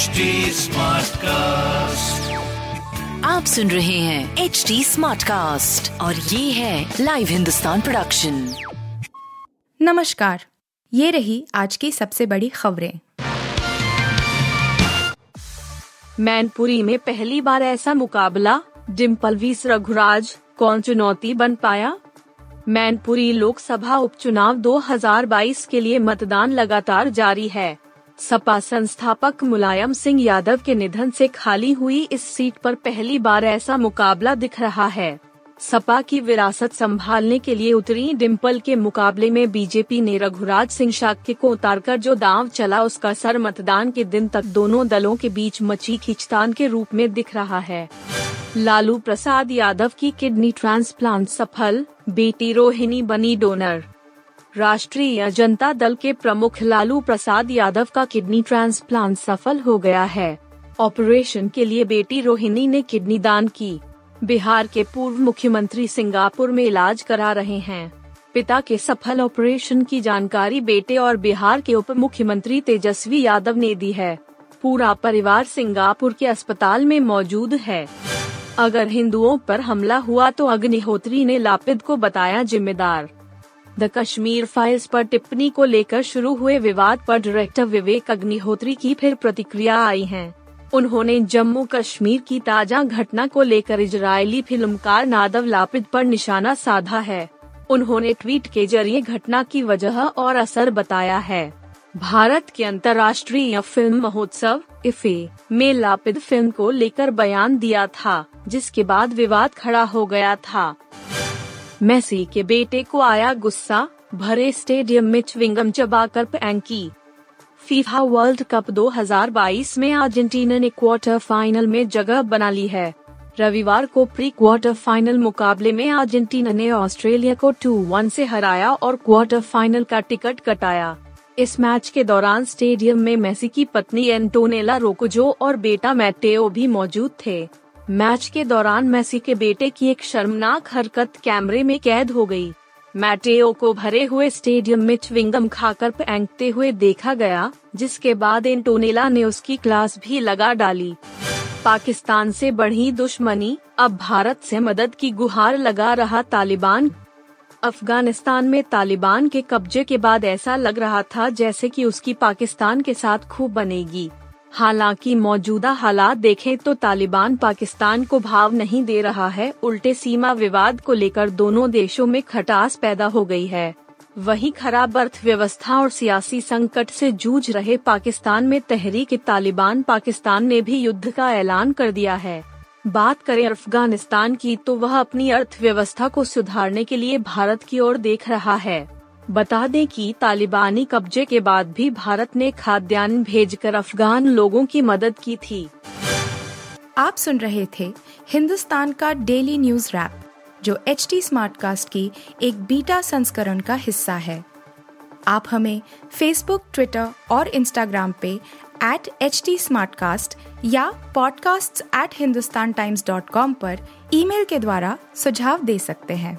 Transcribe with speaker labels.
Speaker 1: HD cast
Speaker 2: आप सुन रहे हैं एच डी स्मार्ट कास्ट और ये है लाइव हिंदुस्तान प्रोडक्शन
Speaker 3: नमस्कार ये रही आज की सबसे बड़ी खबरें।
Speaker 4: मैनपुरी में पहली बार ऐसा मुकाबला डिम्पल वीस रघुराज कौन चुनौती बन पाया? मैनपुरी लोकसभा उपचुनाव 2022 के लिए मतदान लगातार जारी है। सपा संस्थापक मुलायम सिंह यादव के निधन से खाली हुई इस सीट पर पहली बार ऐसा मुकाबला दिख रहा है। सपा की विरासत संभालने के लिए उतरी डिम्पल के मुकाबले में बीजेपी ने रघुराज सिंह शाक्य को उतारकर जो दांव चला उसका सर मतदान के दिन तक दोनों दलों के बीच मची खींचतान के रूप में दिख रहा है। लालू प्रसाद यादव की किडनी ट्रांसप्लांट सफल, बेटी रोहिणी बनी डोनर। राष्ट्रीय जनता दल के प्रमुख लालू प्रसाद यादव का किडनी ट्रांसप्लांट सफल हो गया है। ऑपरेशन के लिए बेटी रोहिणी ने किडनी दान की। बिहार के पूर्व मुख्यमंत्री सिंगापुर में इलाज करा रहे हैं। पिता के सफल ऑपरेशन की जानकारी बेटे और बिहार के उप मुख्यमंत्री तेजस्वी यादव ने दी है। पूरा परिवार सिंगापुर के अस्पताल में मौजूद है। अगर हिंदुओं पर हमला हुआ तो अग्निहोत्री ने लापिद को बताया जिम्मेदार। द कश्मीर फाइल्स पर टिप्पणी को लेकर शुरू हुए विवाद पर डायरेक्टर विवेक अग्निहोत्री की फिर प्रतिक्रिया आई है। उन्होंने जम्मू कश्मीर की ताज़ा घटना को लेकर इजरायली फिल्मकार नादव लापिद पर निशाना साधा है। उन्होंने ट्वीट के ज़रिए घटना की वजह और असर बताया है। भारत के अंतर्राष्ट्रीय फ़िल्म महोत्सव, इफे, में लापिद फ़िल्म को लेकर बयान दिया था, जिसके बाद विवाद खड़ा हो गया था। मेसी के बेटे को आया गुस्सा, भरे स्टेडियम में च्विंगम चबाकर पैंकी। फीफा वर्ल्ड कप 2022 में अर्जेंटीना ने क्वार्टर फाइनल में जगह बना ली है। रविवार को प्री क्वार्टर फाइनल मुकाबले में अर्जेंटीना ने ऑस्ट्रेलिया को 2-1 से हराया और क्वार्टर फाइनल का टिकट कटाया। इस मैच के दौरान स्टेडियम में मेसी की पत्नी एंटोनेला रोकोजो और बेटा मैटेओ भी मौजूद थे। मैच के दौरान मेसी के बेटे की एक शर्मनाक हरकत कैमरे में कैद हो गई। मैटेओ को भरे हुए स्टेडियम में च्विंगम खाकर फेंकते हुए देखा गया, जिसके बाद एंटोनेला ने उसकी क्लास भी लगा डाली। पाकिस्तान से बढ़ी दुश्मनी, अब भारत से मदद की गुहार लगा रहा तालिबान। अफ़गानिस्तान में तालिबान के कब्जे के बाद ऐसा लग रहा था जैसे कि उसकी पाकिस्तान के साथ खूब बनेगी। हालाँकि मौजूदा हालात देखें तो तालिबान पाकिस्तान को भाव नहीं दे रहा है। उल्टे सीमा विवाद को लेकर दोनों देशों में खटास पैदा हो गई है। वहीं खराब अर्थव्यवस्था और सियासी संकट से जूझ रहे पाकिस्तान में तहरीक, तालिबान पाकिस्तान ने भी युद्ध का ऐलान कर दिया है। बात करें अफ़गानिस्तान की तो वह अपनी अर्थव्यवस्था को सुधारने के लिए भारत की ओर देख रहा है। बता दें कि तालिबानी कब्जे के बाद भी भारत ने खाद्यान्न भेजकर अफगान लोगों की मदद की थी।
Speaker 3: आप सुन रहे थे हिंदुस्तान का डेली न्यूज़ रैप, जो एच टी स्मार्ट कास्ट की एक बीटा संस्करण का हिस्सा है। आप हमें फेसबुक ट्विटर और इंस्टाग्राम पे एट एच टी या podcasts@hindustantimes.com पर ईमेल के द्वारा सुझाव दे सकते हैं।